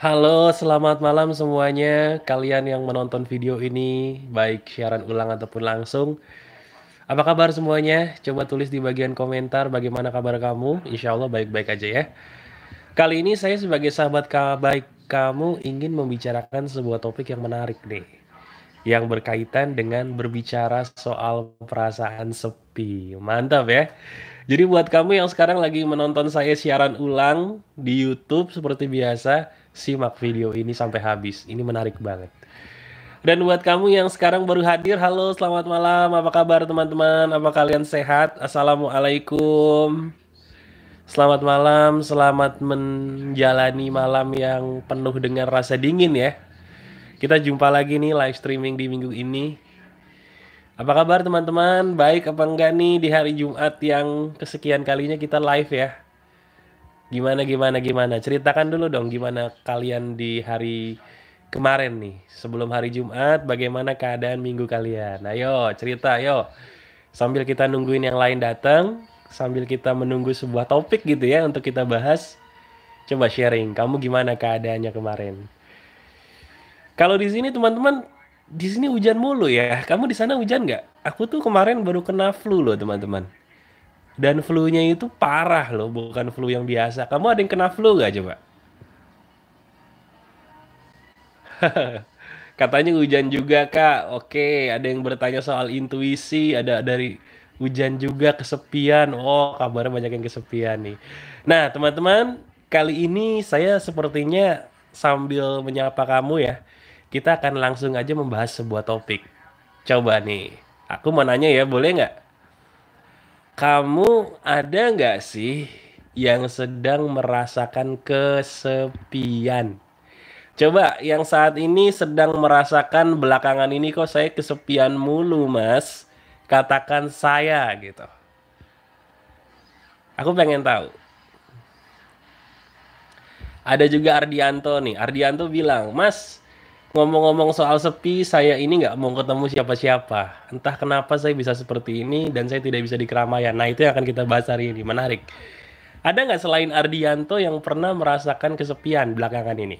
Halo, selamat malam semuanya. Kalian yang menonton video ini, baik siaran ulang ataupun langsung. Apa kabar semuanya? Coba tulis di bagian komentar bagaimana kabar kamu. Insya Allah baik-baik aja ya. Kali ini saya sebagai sahabat baik kamu ingin membicarakan sebuah topik yang menarik nih. Yang berkaitan dengan berbicara soal perasaan sepi. Mantap ya. Jadi buat kamu yang sekarang lagi menonton saya siaran ulang di YouTube seperti biasa, simak video ini sampai habis. Ini menarik banget. Dan buat kamu yang sekarang baru hadir, halo selamat malam, apa kabar teman-teman? Apa kalian sehat? Assalamualaikum. Selamat malam, selamat menjalani malam yang penuh dengan rasa dingin ya. Kita jumpa lagi nih live streaming di minggu ini. Apa kabar teman-teman? Baik apa enggak nih di hari Jumat yang kesekian kalinya kita live ya? Gimana gimana gimana? Ceritakan dulu dong gimana kalian di hari kemarin nih sebelum hari Jumat bagaimana keadaan minggu kalian? Ayo cerita ayo. Sambil kita nungguin yang lain datang, sambil kita menunggu sebuah topik gitu ya untuk kita bahas. Coba sharing, kamu gimana keadaannya kemarin? Kalau di sini teman-teman, di sini hujan mulu ya. Kamu di sana hujan nggak? Aku tuh kemarin baru kena flu loh teman-teman. Dan flu-nya itu parah loh, bukan flu yang biasa. Kamu ada yang kena flu gak coba? Katanya hujan juga kak. Oke, ada yang bertanya soal intuisi. Ada dari hujan juga kesepian. Oh, kabarnya banyak yang kesepian nih. Nah, teman-teman, kali ini saya sepertinya sambil menyapa kamu ya. Kita akan langsung aja membahas sebuah topik. Coba nih, aku mau nanya ya, boleh nggak? Kamu ada nggak sih yang sedang merasakan kesepian? Coba yang saat ini sedang merasakan belakangan ini kok saya kesepian mulu mas. Katakan saya gitu. Aku pengen tahu. Ada juga Ardianto nih. Ardianto bilang, Mas, Ngomong-ngomong soal sepi, saya ini nggak mau ketemu siapa-siapa. Entah kenapa saya bisa seperti ini dan saya tidak bisa di keramaian. Nah itu yang akan kita bahas hari ini. Menarik. Ada nggak selain Ardianto yang pernah merasakan kesepian belakangan ini?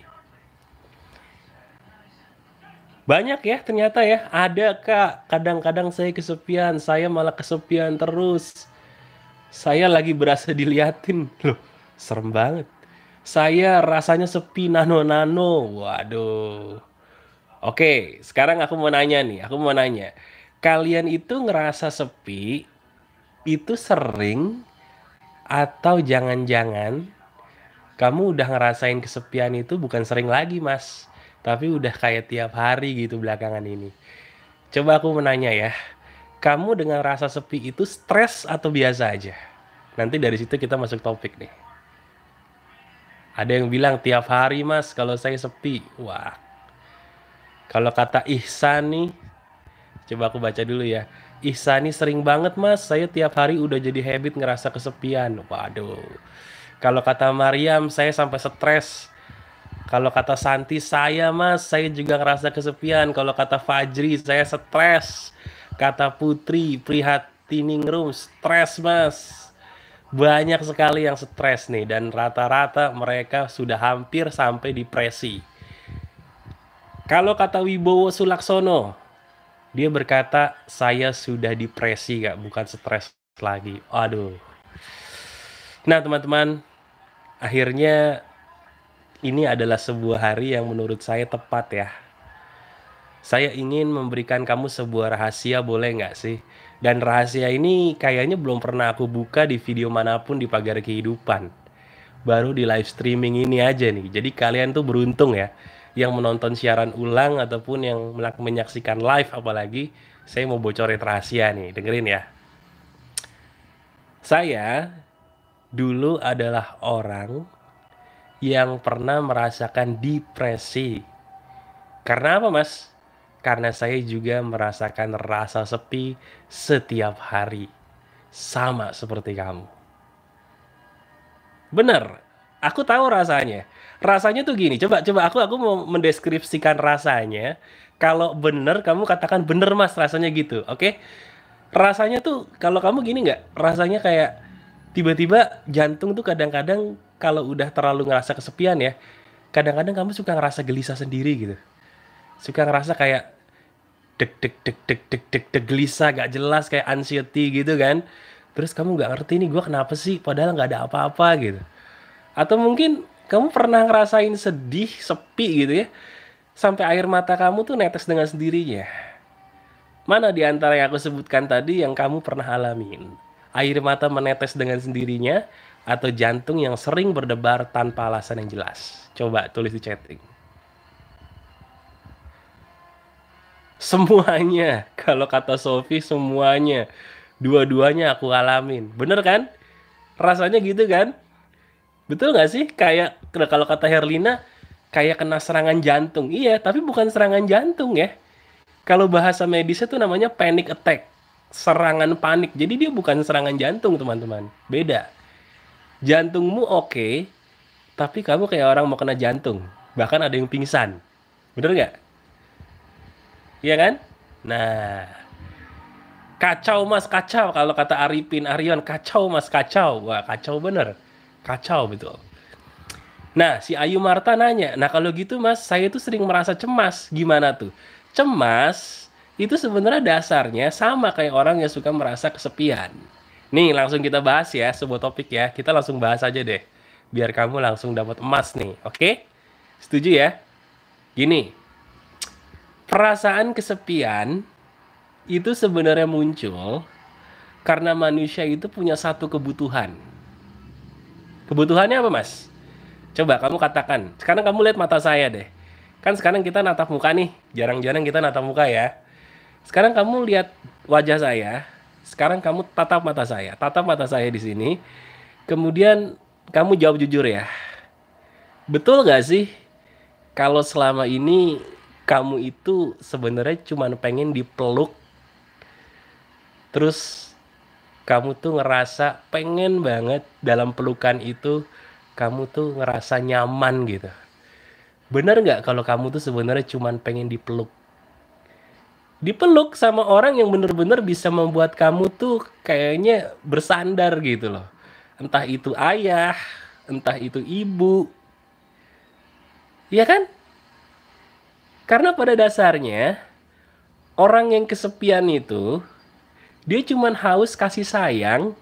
Banyak ya ternyata ya. Ada kak. Kadang-kadang saya kesepian. Saya malah kesepian terus. Saya lagi berasa diliatin. Loh serem banget. Saya rasanya sepi nano-nano. Waduh Oke, sekarang aku mau nanya nih, aku mau nanya. Kalian itu ngerasa sepi itu sering atau jangan-jangan kamu udah ngerasain kesepian itu bukan sering lagi, Mas. Tapi udah kayak tiap hari gitu belakangan ini. Coba aku mau nanya ya. Kamu dengan rasa sepi itu stres atau biasa aja? Nanti dari situ kita masuk topik nih. Ada yang bilang tiap hari mas kalau saya sepi. Wah kalau kata Ihsan nih, coba aku baca dulu ya. Ihsan nih sering banget mas, saya tiap hari udah jadi habit ngerasa kesepian. Waduh. Kalau kata Mariam, saya sampai stres. Kalau kata Santi, saya mas, saya juga ngerasa kesepian. Kalau kata Fajri, saya stres. Kata Putri, Prihatining Room, stres mas. Banyak sekali yang stres nih dan rata-rata mereka sudah hampir sampai depresi. Kalau kata Wibowo Sulaksono, dia berkata, saya sudah depresi gak, bukan stres lagi. Aduh. Nah teman-teman, akhirnya ini adalah sebuah hari yang menurut saya tepat ya. Saya ingin memberikan kamu sebuah rahasia, boleh nggak sih? Dan rahasia ini kayaknya belum pernah aku buka di video mana pun di pagar kehidupan. Baru di live streaming ini aja nih. Jadi kalian tuh beruntung ya yang menonton siaran ulang ataupun yang menyaksikan live apalagi saya mau bocorin rahasia nih dengerin ya. Saya dulu adalah orang yang pernah merasakan depresi. Karena apa mas? Karena saya juga merasakan rasa sepi setiap hari. Sama seperti kamu. Benar aku tahu rasanya rasanya tuh gini coba coba aku aku mau mendeskripsikan rasanya kalau bener kamu katakan bener mas rasanya gitu oke okay? rasanya tuh kalau kamu gini nggak rasanya kayak tiba-tiba jantung tuh kadang-kadang kalau udah terlalu ngerasa kesepian ya kadang-kadang kamu suka ngerasa gelisah sendiri gitu. Suka ngerasa kayak deg deg deg deg deg deg deg gelisah gak jelas kayak anxiety gitu kan. Terus kamu nggak ngerti nih gue kenapa sih padahal nggak ada apa-apa gitu. Atau mungkin kamu pernah ngerasain sedih, sepi gitu ya. Sampai air mata kamu tuh netes dengan sendirinya. Mana di antara yang aku sebutkan tadi yang kamu pernah alamin? Air mata menetes dengan sendirinya atau jantung yang sering berdebar tanpa alasan yang jelas? Coba tulis di chatting. Semuanya, kalau kata Sofi semuanya. Dua-duanya aku alamin. Bener kan? Rasanya gitu kan? Betul nggak sih? Kayak kalau kata Herlina, kayak kena serangan jantung. Iya, tapi bukan serangan jantung ya kalau bahasa medisnya tuh namanya panic attack, serangan panik. Jadi dia bukan serangan jantung, teman-teman. Beda. Jantungmu oke, okay, tapi kamu kayak orang mau kena jantung. Bahkan ada yang pingsan. Bener nggak? Iya kan? Nah, kacau mas kacau kalau kata Arifin Aryon kacau mas kacau wah kacau bener kacau betul nah si Ayu Marta nanya nah kalau gitu mas saya tuh sering merasa cemas gimana tuh cemas itu sebenarnya dasarnya sama kayak orang yang suka merasa kesepian. Nih, langsung kita bahas ya sebuah topik ya. Kita langsung bahas aja deh. Biar kamu langsung dapat emas nih, oke? Setuju ya? Gini. Perasaan kesepian itu sebenarnya muncul karena manusia itu punya satu kebutuhan. Kebutuhannya apa, Mas? Coba kamu katakan. Sekarang kamu lihat mata saya deh. Kan sekarang kita natap muka nih. Jarang-jarang kita natap muka ya. Sekarang kamu lihat wajah saya. Sekarang kamu tatap mata saya. Tatap mata saya di sini. Kemudian kamu jawab jujur ya. Betul gak sih kalau selama ini kamu itu sebenarnya cuma pengen dipeluk? Terus kamu tuh ngerasa pengen banget dalam pelukan itu kamu tuh ngerasa nyaman gitu Bener nggak kalau kamu tuh sebenarnya cuman pengen dipeluk? Dipeluk sama orang yang bener-bener bisa membuat kamu tuh kayaknya bersandar gitu loh. Entah itu ayah, entah itu ibu. Iya kan? Karena pada dasarnya orang yang kesepian itu dia cuman haus kasih sayang,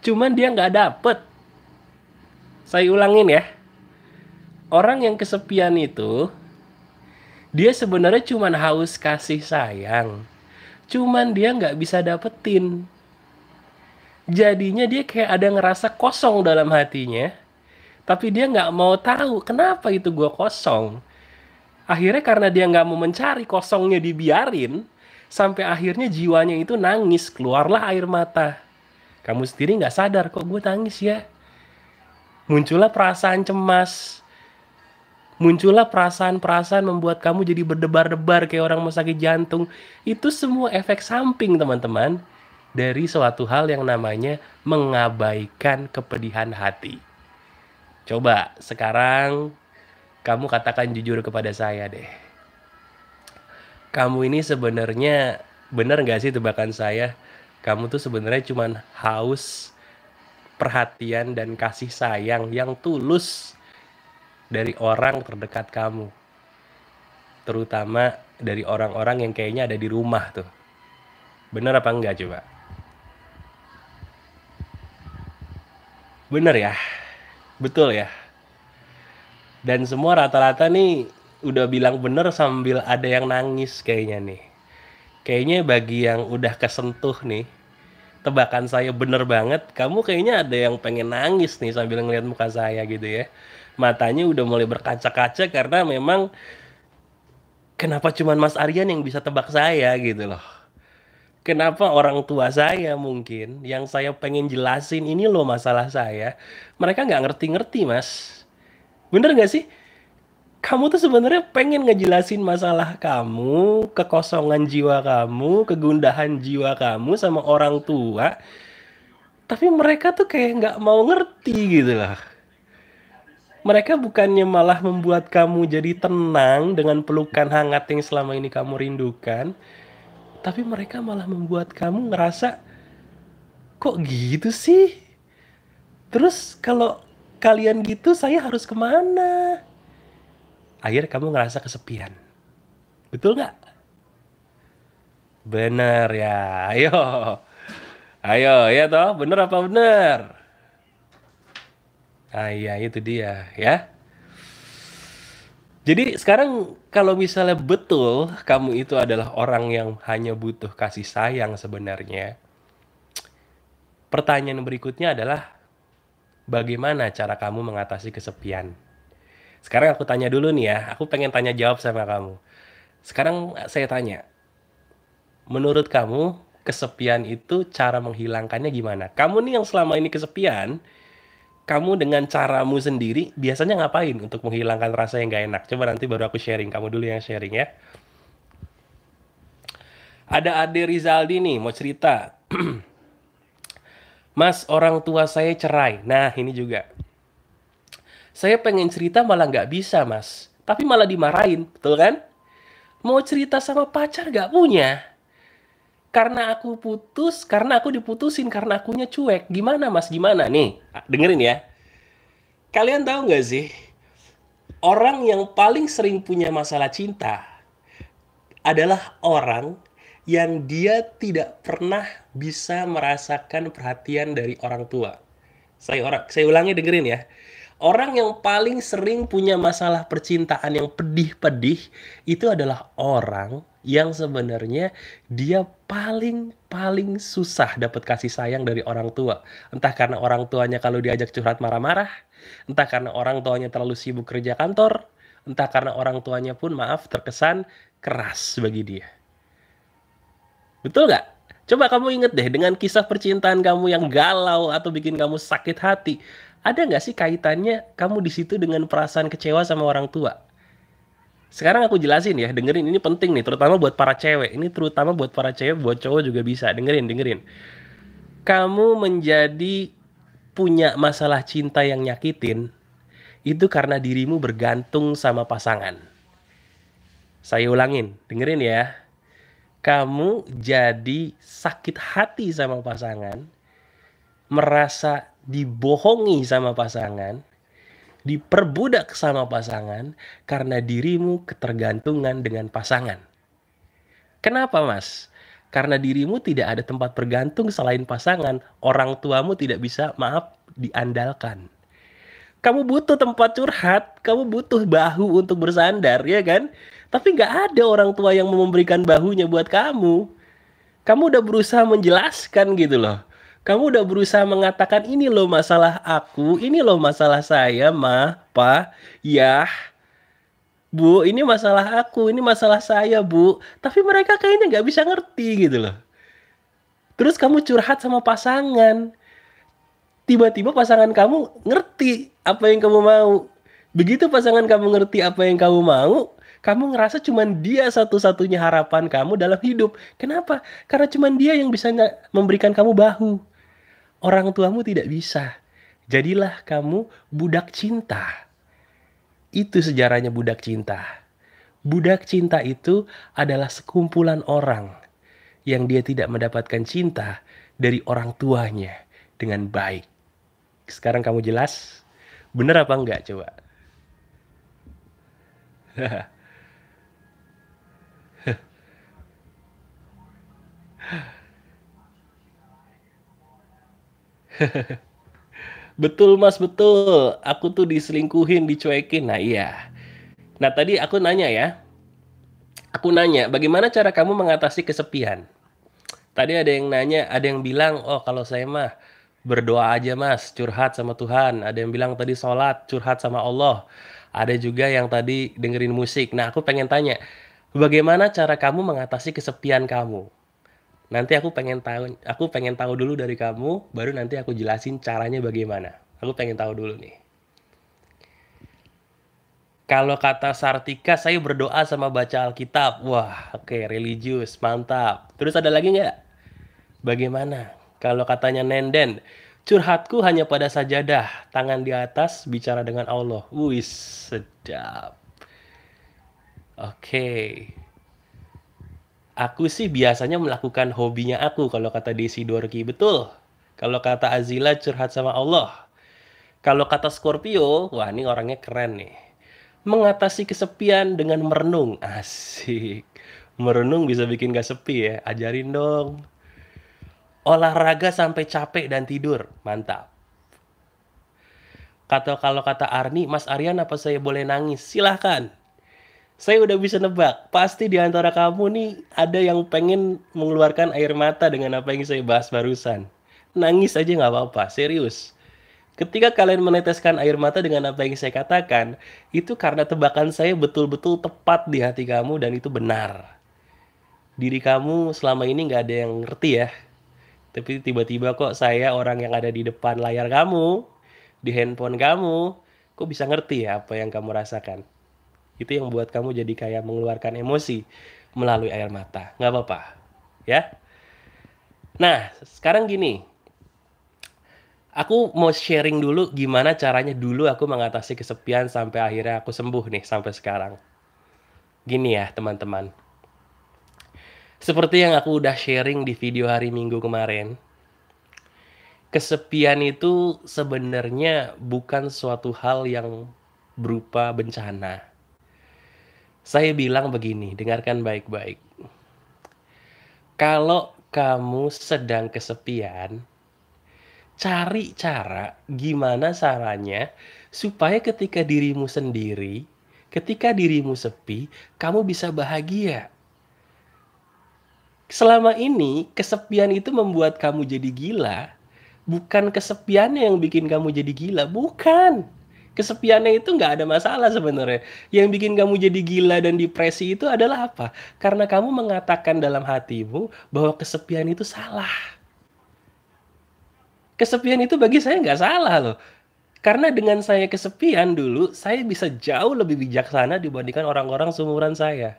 cuman dia nggak dapet. Saya ulangin ya. Orang yang kesepian itu dia sebenarnya cuma haus kasih sayang cuman dia nggak bisa dapetin. Jadinya dia kayak ada ngerasa kosong dalam hatinya tapi dia nggak mau tahu kenapa itu gue kosong. Akhirnya karena dia nggak mau mencari kosongnya dibiarin sampai akhirnya jiwanya itu nangis keluarlah air mata kamu sendiri nggak sadar kok gue nangis ya muncullah perasaan cemas muncullah perasaan-perasaan membuat kamu jadi berdebar-debar kayak orang mau sakit jantung. Itu semua efek samping teman-teman dari suatu hal yang namanya mengabaikan kepedihan hati. Coba sekarang kamu katakan jujur kepada saya deh. Kamu ini sebenarnya benar nggak sih tebakan saya? Kamu tuh sebenarnya cuman haus perhatian dan kasih sayang yang tulus dari orang terdekat kamu. Terutama dari orang-orang yang kayaknya ada di rumah tuh. Bener apa enggak coba? Bener ya? Betul ya? Dan semua rata-rata nih udah bilang bener sambil ada yang nangis kayaknya nih. Kayaknya bagi yang udah kesentuh nih, tebakan saya bener banget, kamu kayaknya ada yang pengen nangis nih sambil ngeliat muka saya gitu ya matanya udah mulai berkaca-kaca karena memang kenapa cuman Mas Aryan yang bisa tebak saya gitu loh. Kenapa orang tua saya mungkin yang saya pengen jelasin ini loh masalah saya, mereka nggak ngerti-ngerti mas. Bener nggak sih? Kamu tuh sebenarnya pengen ngejelasin masalah kamu, kekosongan jiwa kamu, kegundahan jiwa kamu sama orang tua, tapi mereka tuh kayak nggak mau ngerti gitu loh mereka bukannya malah membuat kamu jadi tenang dengan pelukan hangat yang selama ini kamu rindukan, tapi mereka malah membuat kamu ngerasa kok gitu sih? Terus kalau kalian gitu saya harus ke mana? Akhirnya kamu ngerasa kesepian. Betul nggak? Bener ya, ayo. Ayo, ya toh, bener apa bener? Ah iya, itu dia, ya. Jadi sekarang kalau misalnya betul kamu itu adalah orang yang hanya butuh kasih sayang sebenarnya, pertanyaan berikutnya adalah bagaimana cara kamu mengatasi kesepian? Sekarang aku tanya dulu nih ya, aku pengen tanya jawab sama kamu. Sekarang saya tanya, menurut kamu kesepian itu cara menghilangkannya gimana? Kamu nih yang selama ini kesepian, kamu dengan caramu sendiri biasanya ngapain untuk menghilangkan rasa yang gak enak? Coba nanti baru aku sharing, kamu dulu yang sharing ya. Ada Ade Rizaldi nih mau cerita. Mas, orang tua saya cerai. Nah, ini juga. Saya pengen cerita malah nggak bisa, Mas. Tapi malah dimarahin, betul kan? Mau cerita sama pacar nggak punya karena aku putus, karena aku diputusin, karena akunya cuek. Gimana mas, gimana? Nih, dengerin ya. Kalian tahu nggak sih, orang yang paling sering punya masalah cinta adalah orang yang dia tidak pernah bisa merasakan perhatian dari orang tua. Saya orang, saya ulangi dengerin ya. Orang yang paling sering punya masalah percintaan yang pedih-pedih itu adalah orang yang sebenarnya dia paling paling susah dapat kasih sayang dari orang tua. Entah karena orang tuanya kalau diajak curhat marah-marah, entah karena orang tuanya terlalu sibuk kerja kantor, entah karena orang tuanya pun maaf terkesan keras bagi dia. Betul nggak? Coba kamu inget deh dengan kisah percintaan kamu yang galau atau bikin kamu sakit hati ada nggak sih kaitannya kamu di situ dengan perasaan kecewa sama orang tua? Sekarang aku jelasin ya, dengerin ini penting nih, terutama buat para cewek. Ini terutama buat para cewek, buat cowok juga bisa. Dengerin, dengerin. Kamu menjadi punya masalah cinta yang nyakitin, itu karena dirimu bergantung sama pasangan. Saya ulangin, dengerin ya. Kamu jadi sakit hati sama pasangan, merasa dibohongi sama pasangan, diperbudak sama pasangan karena dirimu ketergantungan dengan pasangan. Kenapa, Mas? Karena dirimu tidak ada tempat bergantung selain pasangan, orang tuamu tidak bisa, maaf, diandalkan. Kamu butuh tempat curhat, kamu butuh bahu untuk bersandar, ya kan? Tapi nggak ada orang tua yang memberikan bahunya buat kamu. Kamu udah berusaha menjelaskan gitu loh kamu udah berusaha mengatakan ini loh masalah aku, ini loh masalah saya, ma, pa, ya. Bu, ini masalah aku, ini masalah saya, Bu. Tapi mereka kayaknya nggak bisa ngerti gitu loh. Terus kamu curhat sama pasangan. Tiba-tiba pasangan kamu ngerti apa yang kamu mau. Begitu pasangan kamu ngerti apa yang kamu mau, kamu ngerasa cuman dia satu-satunya harapan kamu dalam hidup. Kenapa? Karena cuman dia yang bisa memberikan kamu bahu orang tuamu tidak bisa. Jadilah kamu budak cinta. Itu sejarahnya budak cinta. Budak cinta itu adalah sekumpulan orang yang dia tidak mendapatkan cinta dari orang tuanya dengan baik. Sekarang kamu jelas? Bener apa enggak coba? betul mas, betul. Aku tuh diselingkuhin, dicuekin. Nah iya. Nah tadi aku nanya ya. Aku nanya, bagaimana cara kamu mengatasi kesepian? Tadi ada yang nanya, ada yang bilang, oh kalau saya mah berdoa aja mas, curhat sama Tuhan. Ada yang bilang tadi sholat, curhat sama Allah. Ada juga yang tadi dengerin musik. Nah aku pengen tanya, bagaimana cara kamu mengatasi kesepian kamu? Nanti aku pengen tahu, aku pengen tahu dulu dari kamu, baru nanti aku jelasin caranya bagaimana. Aku pengen tahu dulu nih. Kalau kata Sartika, saya berdoa sama baca Alkitab. Wah, oke, okay, religius, mantap. Terus ada lagi nggak? Bagaimana? Kalau katanya Nenden, curhatku hanya pada sajadah, tangan di atas, bicara dengan Allah. Wih, sedap. Oke. Aku sih biasanya melakukan hobinya aku kalau kata Desi Dorki. Betul. Kalau kata Azila curhat sama Allah. Kalau kata Scorpio, wah ini orangnya keren nih. Mengatasi kesepian dengan merenung. Asik. Merenung bisa bikin gak sepi ya. Ajarin dong. Olahraga sampai capek dan tidur. Mantap. Kata kalau kata Arni, Mas Aryan apa saya boleh nangis? Silahkan. Saya udah bisa nebak. Pasti di antara kamu nih ada yang pengen mengeluarkan air mata dengan apa yang saya bahas barusan. Nangis aja nggak apa-apa, serius. Ketika kalian meneteskan air mata dengan apa yang saya katakan, itu karena tebakan saya betul-betul tepat di hati kamu dan itu benar. Diri kamu selama ini nggak ada yang ngerti ya. Tapi tiba-tiba kok saya orang yang ada di depan layar kamu, di handphone kamu, kok bisa ngerti ya apa yang kamu rasakan. Itu yang buat kamu jadi kayak mengeluarkan emosi melalui air mata. Nggak apa-apa. Ya. Nah, sekarang gini, Aku mau sharing dulu gimana caranya dulu aku mengatasi kesepian sampai akhirnya aku sembuh nih sampai sekarang. Gini ya teman-teman. Seperti yang aku udah sharing di video hari Minggu kemarin. Kesepian itu sebenarnya bukan suatu hal yang berupa bencana. Saya bilang begini, dengarkan baik-baik. Kalau kamu sedang kesepian, cari cara gimana caranya supaya ketika dirimu sendiri, ketika dirimu sepi, kamu bisa bahagia. Selama ini kesepian itu membuat kamu jadi gila, bukan kesepiannya yang bikin kamu jadi gila, bukan. Kesepiannya itu nggak ada masalah sebenarnya. Yang bikin kamu jadi gila dan depresi itu adalah apa? Karena kamu mengatakan dalam hatimu bahwa kesepian itu salah kesepian itu bagi saya nggak salah loh. Karena dengan saya kesepian dulu, saya bisa jauh lebih bijaksana dibandingkan orang-orang seumuran saya.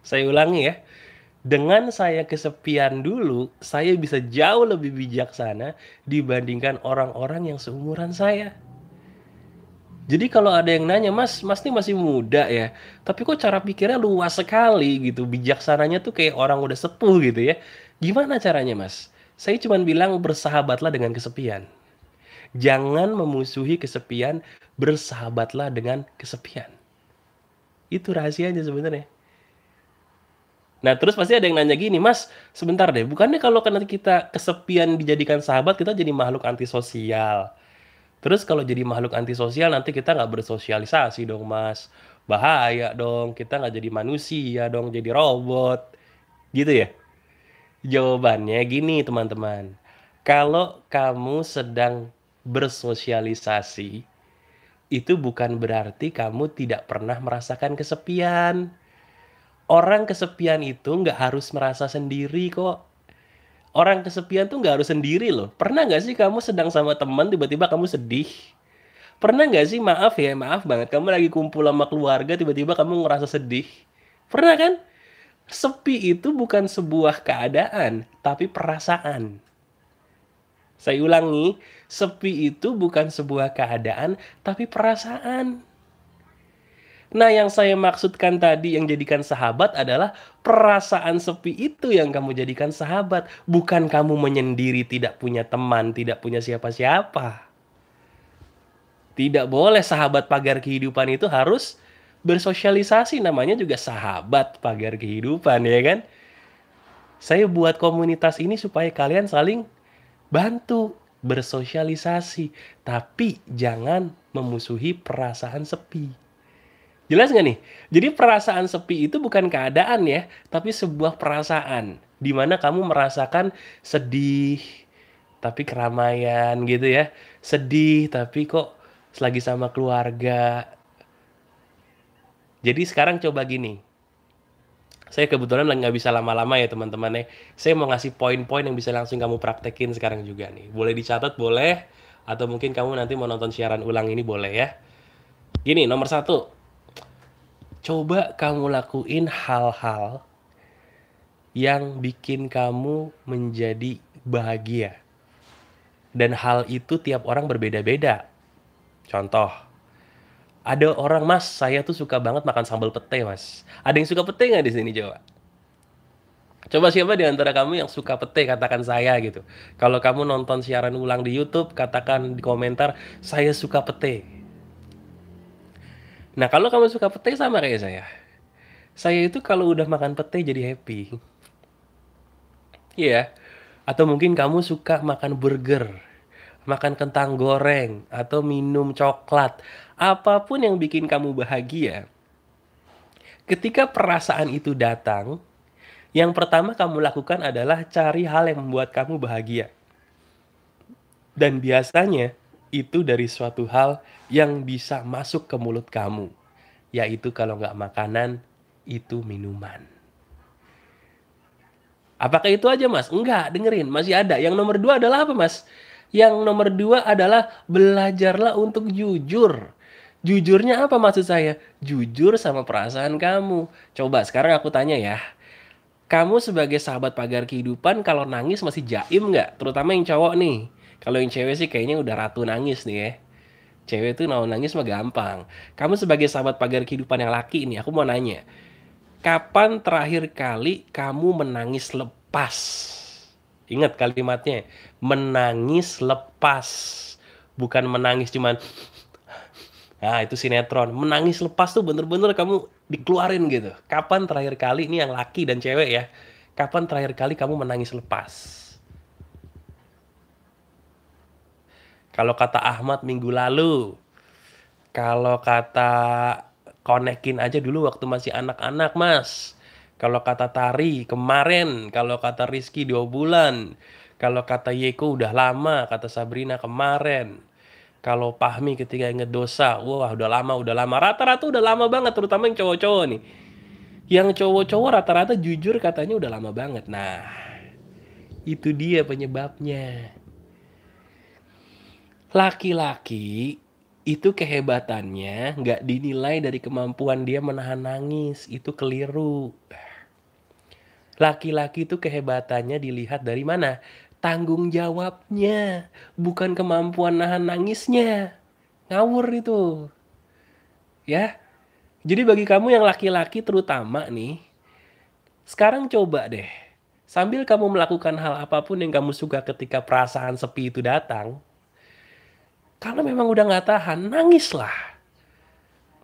Saya ulangi ya, dengan saya kesepian dulu, saya bisa jauh lebih bijaksana dibandingkan orang-orang yang seumuran saya. Jadi kalau ada yang nanya, Mas, Mas ini masih muda ya, tapi kok cara pikirnya luas sekali gitu, bijaksananya tuh kayak orang udah sepuh gitu ya. Gimana caranya, Mas? Saya cuma bilang bersahabatlah dengan kesepian. Jangan memusuhi kesepian, bersahabatlah dengan kesepian. Itu rahasianya sebenarnya. Nah terus pasti ada yang nanya gini, Mas, sebentar deh, bukannya kalau karena kita kesepian dijadikan sahabat, kita jadi makhluk antisosial. Terus kalau jadi makhluk antisosial, nanti kita nggak bersosialisasi dong, Mas. Bahaya dong, kita nggak jadi manusia dong, jadi robot. Gitu ya? Jawabannya gini teman-teman. Kalau kamu sedang bersosialisasi, itu bukan berarti kamu tidak pernah merasakan kesepian. Orang kesepian itu nggak harus merasa sendiri kok. Orang kesepian tuh nggak harus sendiri loh. Pernah nggak sih kamu sedang sama teman tiba-tiba kamu sedih? Pernah nggak sih maaf ya maaf banget kamu lagi kumpul sama keluarga tiba-tiba kamu ngerasa sedih? Pernah kan? Sepi itu bukan sebuah keadaan, tapi perasaan. Saya ulangi, sepi itu bukan sebuah keadaan, tapi perasaan. Nah, yang saya maksudkan tadi yang jadikan sahabat adalah perasaan sepi itu yang kamu jadikan sahabat, bukan kamu menyendiri tidak punya teman, tidak punya siapa-siapa. Tidak boleh sahabat pagar kehidupan itu harus bersosialisasi. Namanya juga sahabat pagar kehidupan ya kan? Saya buat komunitas ini supaya kalian saling bantu bersosialisasi. Tapi jangan memusuhi perasaan sepi jelas nggak nih jadi perasaan sepi itu bukan keadaan ya tapi sebuah perasaan di mana kamu merasakan sedih tapi keramaian gitu ya sedih tapi kok selagi sama keluarga jadi sekarang coba gini. Saya kebetulan lagi nggak bisa lama-lama ya teman-teman ya. Saya mau ngasih poin-poin yang bisa langsung kamu praktekin sekarang juga nih. Boleh dicatat boleh. Atau mungkin kamu nanti mau nonton siaran ulang ini boleh ya. Gini nomor satu. Coba kamu lakuin hal-hal yang bikin kamu menjadi bahagia. Dan hal itu tiap orang berbeda-beda. Contoh, ada orang mas saya tuh suka banget makan sambal pete mas ada yang suka pete nggak di sini coba coba siapa di antara kamu yang suka pete katakan saya gitu kalau kamu nonton siaran ulang di YouTube katakan di komentar saya suka pete Nah, kalau kamu suka pete sama kayak saya. Saya itu kalau udah makan pete jadi happy. Iya. Atau mungkin kamu suka makan burger, makan kentang goreng, atau minum coklat. Apa pun yang bikin kamu bahagia. Ketika perasaan itu datang, yang pertama kamu lakukan adalah cari hal yang membuat kamu bahagia. Dan biasanya itu dari suatu hal yang bisa masuk ke mulut kamu. Yaitu kalau nggak makanan, itu minuman. Apakah itu aja mas? Enggak, dengerin, masih ada. Yang nomor dua adalah apa mas? Yang nomor dua adalah belajarlah untuk jujur. Jujurnya apa maksud saya? Jujur sama perasaan kamu. Coba sekarang aku tanya ya. Kamu sebagai sahabat pagar kehidupan kalau nangis masih jaim nggak? Terutama yang cowok nih. Kalau yang cewek sih kayaknya udah ratu nangis nih ya. Cewek tuh mau nangis mah gampang. Kamu sebagai sahabat pagar kehidupan yang laki ini, aku mau nanya. Kapan terakhir kali kamu menangis lepas? Ingat kalimatnya, menangis lepas. Bukan menangis cuman Nah, itu sinetron. Menangis lepas tuh bener-bener kamu dikeluarin gitu. Kapan terakhir kali, ini yang laki dan cewek ya. Kapan terakhir kali kamu menangis lepas? Kalau kata Ahmad minggu lalu. Kalau kata konekin aja dulu waktu masih anak-anak mas. Kalau kata Tari kemarin kalau kata Rizky dua bulan kalau kata Yeko udah lama kata Sabrina kemarin. Kalau Pahmi ketika inget dosa wah udah lama udah lama. Rata-rata udah lama banget terutama yang cowok-cowok nih. Yang cowok-cowok rata-rata jujur katanya udah lama banget. Nah itu dia penyebabnya laki-laki itu kehebatannya nggak dinilai dari kemampuan dia menahan nangis. Itu keliru. Laki-laki itu kehebatannya dilihat dari mana? Tanggung jawabnya bukan kemampuan nahan nangisnya. Ngawur itu. Ya. Jadi bagi kamu yang laki-laki terutama nih sekarang coba deh. Sambil kamu melakukan hal apa pun yang kamu suka ketika perasaan sepi itu datang kalau memang udah nggak tahan, nangislah.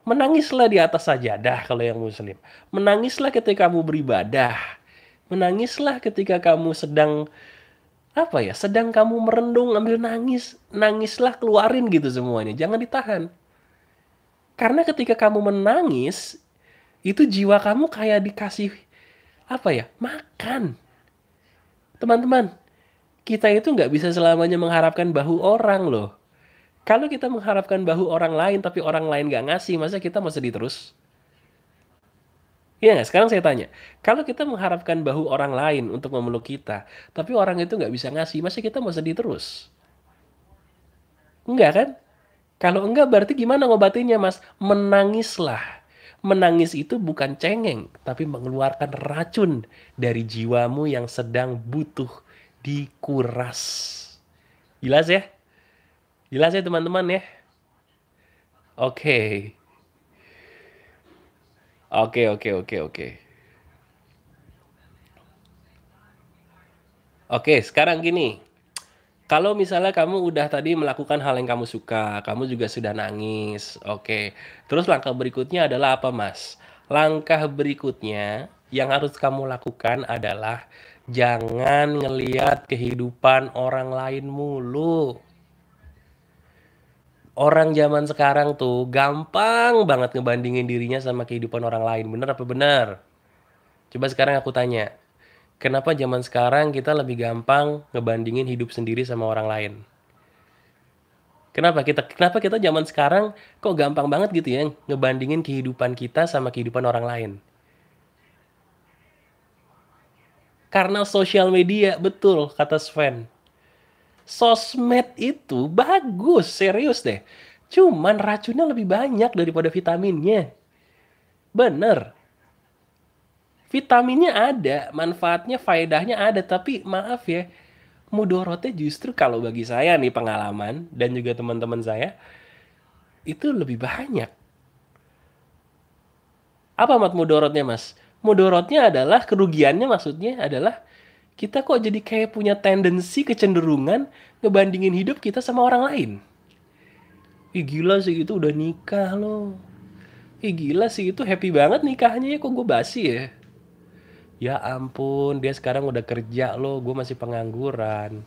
Menangislah di atas sajadah kalau yang muslim. Menangislah ketika kamu beribadah. Menangislah ketika kamu sedang apa ya sedang kamu merendung ambil nangis nangislah keluarin gitu semuanya jangan ditahan karena ketika kamu menangis itu jiwa kamu kayak dikasih apa ya makan teman-teman kita itu nggak bisa selamanya mengharapkan bahu orang loh kalau kita mengharapkan bahu orang lain tapi orang lain gak ngasih, masa kita mau sedih terus? Iya nggak? Sekarang saya tanya, kalau kita mengharapkan bahu orang lain untuk memeluk kita, tapi orang itu nggak bisa ngasih, masa kita mau sedih terus? Enggak kan? Kalau enggak berarti gimana ngobatinnya mas? Menangislah. Menangis itu bukan cengeng, tapi mengeluarkan racun dari jiwamu yang sedang butuh dikuras. Jelas ya? Jelas ya teman-teman ya? Oke. Oke, oke, oke, oke. Oke, sekarang gini. Kalau misalnya kamu udah tadi melakukan hal yang kamu suka, kamu juga sudah nangis. Oke. Terus langkah berikutnya adalah apa, Mas? Langkah berikutnya yang harus kamu lakukan adalah jangan ngeliat kehidupan orang lain mulu orang zaman sekarang tuh gampang banget ngebandingin dirinya sama kehidupan orang lain. Bener apa bener? Coba sekarang aku tanya. Kenapa zaman sekarang kita lebih gampang ngebandingin hidup sendiri sama orang lain? Kenapa kita kenapa kita zaman sekarang kok gampang banget gitu ya ngebandingin kehidupan kita sama kehidupan orang lain? Karena sosial media, betul kata Sven sosmed itu bagus, serius deh. Cuman racunnya lebih banyak daripada vitaminnya. Bener. Vitaminnya ada, manfaatnya, faedahnya ada, tapi maaf ya, mudorotnya justru kalau bagi saya nih pengalaman dan juga teman-teman saya itu lebih banyak. Apa mat mudorotnya mas? Mudorotnya adalah kerugiannya maksudnya adalah kita kok jadi kayak punya tendensi kecenderungan ngebandingin hidup kita sama orang lain. Ih gila sih itu udah nikah loh. Ih gila sih itu happy banget nikahnya ya kok gue basi ya. Ya ampun dia sekarang udah kerja loh gue masih pengangguran.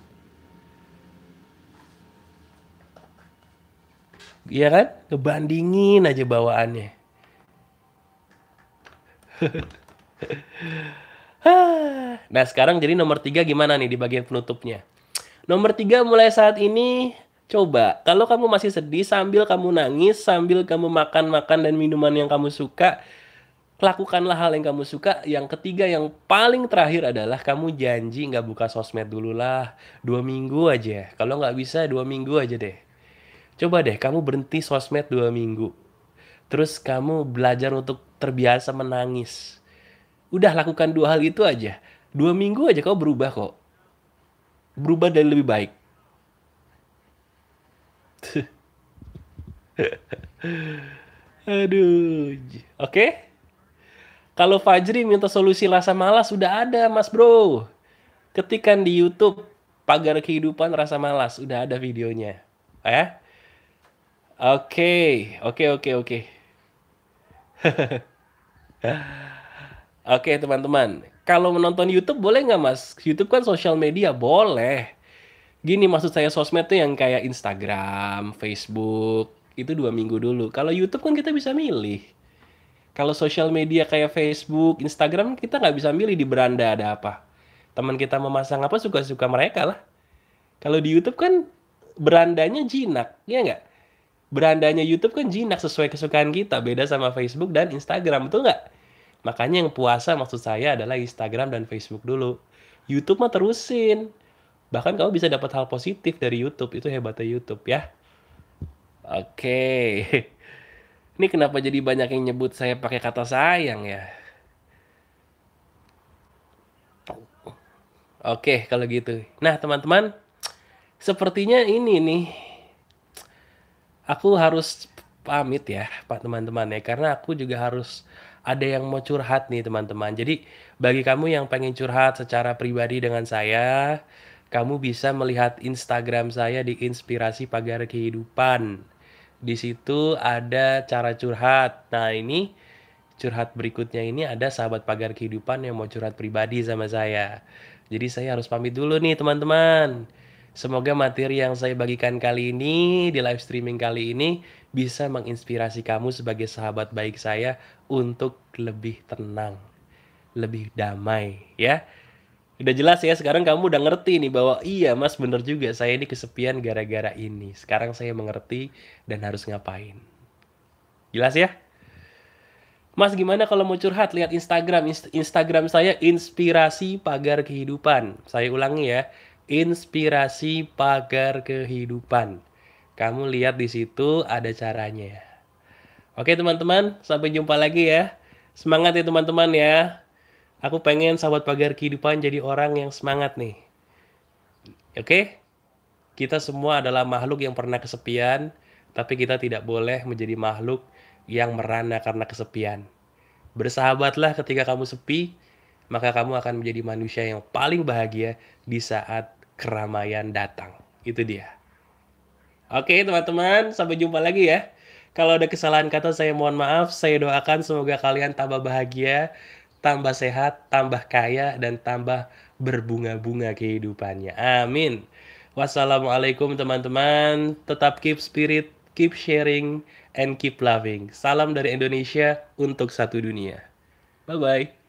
Iya kan? Ngebandingin aja bawaannya. nah sekarang jadi nomor tiga gimana nih di bagian penutupnya? Nomor tiga mulai saat ini coba kalau kamu masih sedih sambil kamu nangis sambil kamu makan makan dan minuman yang kamu suka lakukanlah hal yang kamu suka. Yang ketiga yang paling terakhir adalah kamu janji nggak buka sosmed dulu lah dua minggu aja. Kalau nggak bisa dua minggu aja deh. Coba deh kamu berhenti sosmed dua minggu. Terus kamu belajar untuk terbiasa menangis. Udah lakukan dua hal itu aja. Dua minggu aja kau berubah kok. Berubah dan lebih baik. Aduh. Oke? Okay? Kalau Fajri minta solusi rasa malas sudah ada, Mas Bro. Ketikan di YouTube pagar kehidupan rasa malas, udah ada videonya. Eh? Oke, oke, oke, oke. Oke teman-teman, kalau menonton YouTube boleh nggak mas? YouTube kan sosial media, boleh. Gini maksud saya sosmed tuh yang kayak Instagram, Facebook, itu dua minggu dulu. Kalau YouTube kan kita bisa milih. Kalau sosial media kayak Facebook, Instagram kita nggak bisa milih di beranda ada apa. Teman kita memasang apa suka-suka mereka lah. Kalau di YouTube kan berandanya jinak, ya nggak? Berandanya YouTube kan jinak sesuai kesukaan kita, beda sama Facebook dan Instagram, betul nggak? Makanya yang puasa maksud saya adalah Instagram dan Facebook dulu. YouTube mah terusin. Bahkan kamu bisa dapat hal positif dari YouTube. Itu hebatnya YouTube ya. Oke. Ini kenapa jadi banyak yang nyebut saya pakai kata sayang ya? Oke, kalau gitu. Nah, teman-teman, sepertinya ini nih aku harus pamit ya, Pak teman-teman ya, karena aku juga harus ada yang mau curhat nih teman-teman. Jadi bagi kamu yang pengen curhat secara pribadi dengan saya, kamu bisa melihat Instagram saya di Inspirasi Pagar Kehidupan. Di situ ada cara curhat. Nah, ini curhat berikutnya ini ada sahabat pagar kehidupan yang mau curhat pribadi sama saya. Jadi saya harus pamit dulu nih teman-teman. Semoga materi yang saya bagikan kali ini di live streaming kali ini bisa menginspirasi kamu sebagai sahabat baik saya untuk lebih tenang, lebih damai ya. Udah jelas ya sekarang kamu udah ngerti nih bahwa iya mas bener juga saya ini kesepian gara-gara ini. Sekarang saya mengerti dan harus ngapain. Jelas ya? Mas gimana kalau mau curhat lihat Instagram Instagram saya inspirasi pagar kehidupan. Saya ulangi ya inspirasi pagar kehidupan. Kamu lihat di situ ada caranya. Oke teman-teman, sampai jumpa lagi ya. Semangat ya teman-teman ya. Aku pengen sahabat pagar kehidupan jadi orang yang semangat nih. Oke? Kita semua adalah makhluk yang pernah kesepian, tapi kita tidak boleh menjadi makhluk yang merana karena kesepian. Bersahabatlah ketika kamu sepi, maka kamu akan menjadi manusia yang paling bahagia di saat keramaian datang. Itu dia. Oke teman-teman, sampai jumpa lagi ya. Kalau ada kesalahan kata saya mohon maaf. Saya doakan semoga kalian tambah bahagia, tambah sehat, tambah kaya, dan tambah berbunga-bunga kehidupannya. Amin. Wassalamualaikum teman-teman. Tetap keep spirit, keep sharing, and keep loving. Salam dari Indonesia untuk satu dunia. Bye-bye.